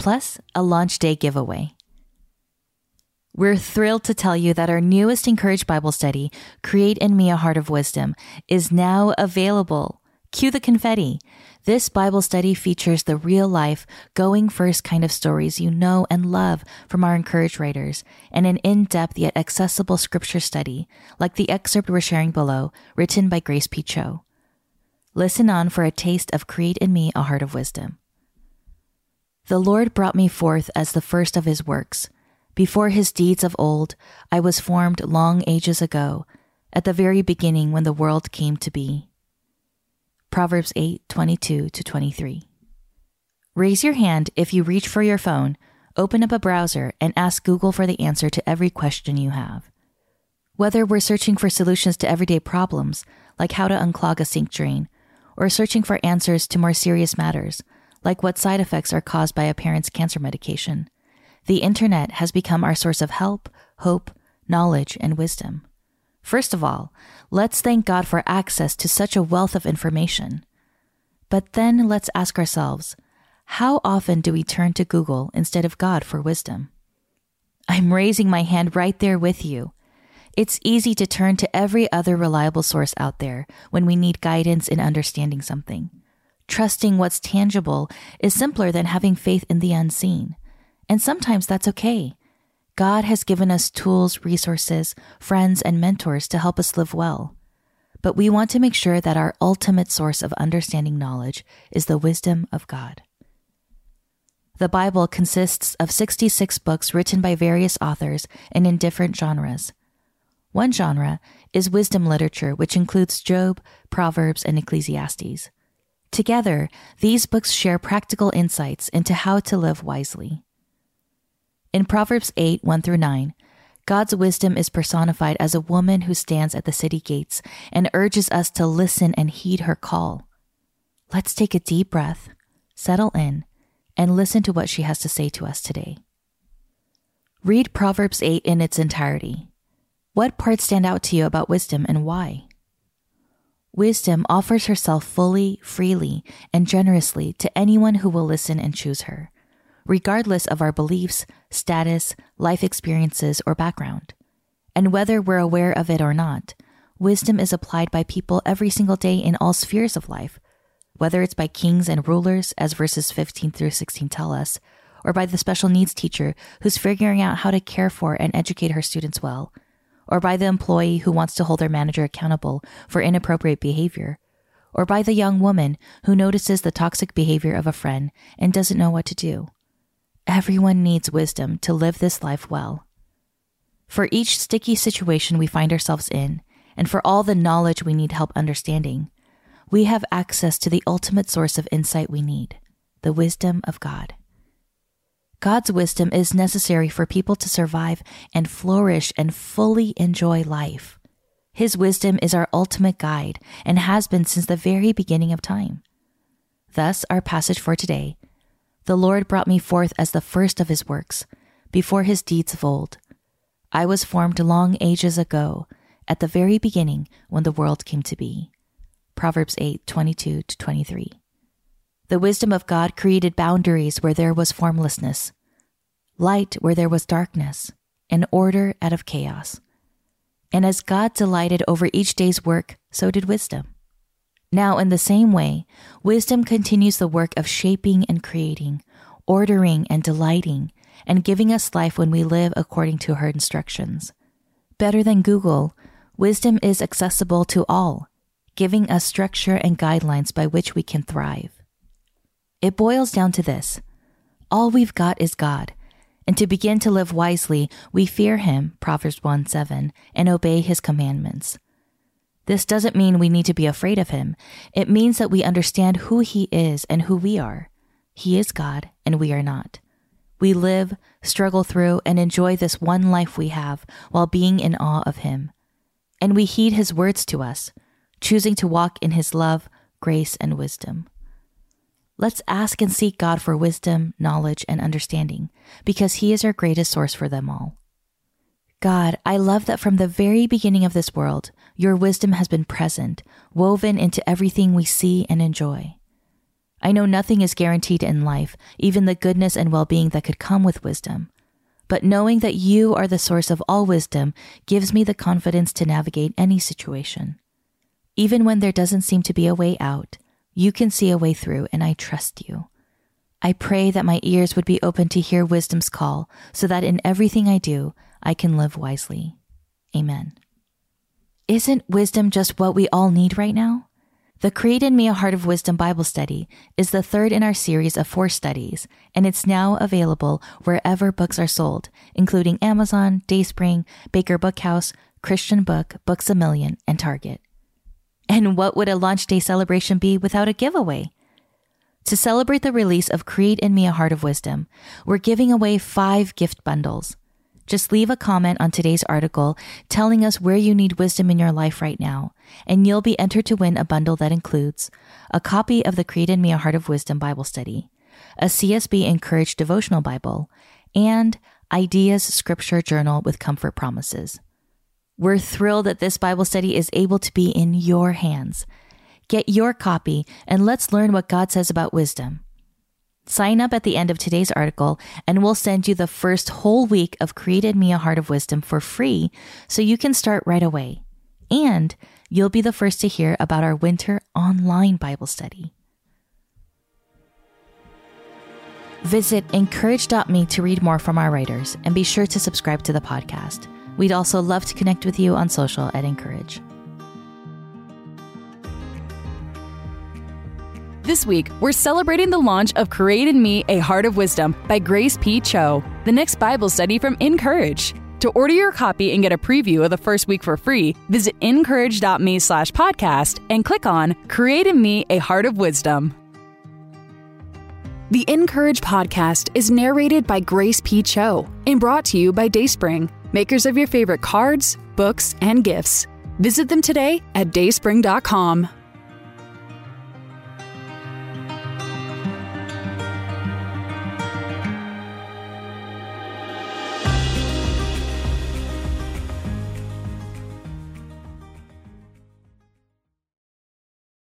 plus a launch day giveaway. We're thrilled to tell you that our newest Encourage Bible study, Create in Me a Heart of Wisdom, is now available. Cue the confetti. This Bible study features the real life, going first kind of stories you know and love from our Encourage writers, and an in depth yet accessible scripture study, like the excerpt we're sharing below, written by Grace P. Cho. Listen on for a taste of Create in Me a Heart of Wisdom. The Lord brought me forth as the first of his works. Before his deeds of old, I was formed long ages ago, at the very beginning when the world came to be. Proverbs 8:22 to 23. Raise your hand if you reach for your phone, open up a browser, and ask Google for the answer to every question you have. Whether we're searching for solutions to everyday problems, like how to unclog a sink drain, or searching for answers to more serious matters, like what side effects are caused by a parent's cancer medication, the internet has become our source of help, hope, knowledge, and wisdom. First of all, let's thank God for access to such a wealth of information. But then let's ask ourselves, how often do we turn to Google instead of God for wisdom? I'm raising my hand right there with you. It's easy to turn to every other reliable source out there when we need guidance in understanding something. Trusting what's tangible is simpler than having faith in the unseen. And sometimes that's okay. God has given us tools, resources, friends, and mentors to help us live well. But we want to make sure that our ultimate source of understanding knowledge is the wisdom of God. The Bible consists of 66 books written by various authors and in different genres. One genre is wisdom literature, which includes Job, Proverbs, and Ecclesiastes. Together, these books share practical insights into how to live wisely. In Proverbs 8 1 through 9, God's wisdom is personified as a woman who stands at the city gates and urges us to listen and heed her call. Let's take a deep breath, settle in, and listen to what she has to say to us today. Read Proverbs 8 in its entirety. What parts stand out to you about wisdom and why? Wisdom offers herself fully, freely, and generously to anyone who will listen and choose her, regardless of our beliefs, status, life experiences, or background. And whether we're aware of it or not, wisdom is applied by people every single day in all spheres of life, whether it's by kings and rulers, as verses 15 through 16 tell us, or by the special needs teacher who's figuring out how to care for and educate her students well or by the employee who wants to hold their manager accountable for inappropriate behavior, or by the young woman who notices the toxic behavior of a friend and doesn't know what to do. Everyone needs wisdom to live this life well. For each sticky situation we find ourselves in, and for all the knowledge we need help understanding, we have access to the ultimate source of insight we need the wisdom of God. God's wisdom is necessary for people to survive and flourish and fully enjoy life. His wisdom is our ultimate guide and has been since the very beginning of time. Thus, our passage for today The Lord brought me forth as the first of his works, before his deeds of old. I was formed long ages ago, at the very beginning when the world came to be. Proverbs 8 22 23. The wisdom of God created boundaries where there was formlessness, light where there was darkness, and order out of chaos. And as God delighted over each day's work, so did wisdom. Now, in the same way, wisdom continues the work of shaping and creating, ordering and delighting, and giving us life when we live according to her instructions. Better than Google, wisdom is accessible to all, giving us structure and guidelines by which we can thrive. It boils down to this all we've got is God, and to begin to live wisely, we fear Him, Proverbs 1 7, and obey His commandments. This doesn't mean we need to be afraid of Him. It means that we understand who He is and who we are. He is God and we are not. We live, struggle through, and enjoy this one life we have while being in awe of Him. And we heed His words to us, choosing to walk in His love, grace, and wisdom. Let's ask and seek God for wisdom, knowledge, and understanding, because He is our greatest source for them all. God, I love that from the very beginning of this world, your wisdom has been present, woven into everything we see and enjoy. I know nothing is guaranteed in life, even the goodness and well being that could come with wisdom. But knowing that you are the source of all wisdom gives me the confidence to navigate any situation. Even when there doesn't seem to be a way out, you can see a way through, and I trust you. I pray that my ears would be open to hear wisdom's call so that in everything I do, I can live wisely. Amen. Isn't wisdom just what we all need right now? The Create in Me a Heart of Wisdom Bible study is the third in our series of four studies, and it's now available wherever books are sold, including Amazon, Dayspring, Baker Bookhouse, Christian Book, Books a Million, and Target. And what would a launch day celebration be without a giveaway? To celebrate the release of Create in Me a Heart of Wisdom, we're giving away five gift bundles. Just leave a comment on today's article telling us where you need wisdom in your life right now, and you'll be entered to win a bundle that includes a copy of the Create in Me a Heart of Wisdom Bible Study, a CSB Encouraged Devotional Bible, and Ideas Scripture Journal with Comfort Promises. We're thrilled that this Bible study is able to be in your hands. Get your copy and let's learn what God says about wisdom. Sign up at the end of today's article, and we'll send you the first whole week of Create in Me a Heart of Wisdom for free so you can start right away. And you'll be the first to hear about our winter online Bible study. Visit incourage.me to read more from our writers and be sure to subscribe to the podcast. We'd also love to connect with you on social at Encourage. This week, we're celebrating the launch of Create in Me a Heart of Wisdom by Grace P. Cho, the next Bible study from Encourage. To order your copy and get a preview of the first week for free, visit incourage.me slash podcast and click on Create in Me a Heart of Wisdom. The Encourage podcast is narrated by Grace P. Cho and brought to you by Dayspring, makers of your favorite cards, books, and gifts. Visit them today at dayspring.com.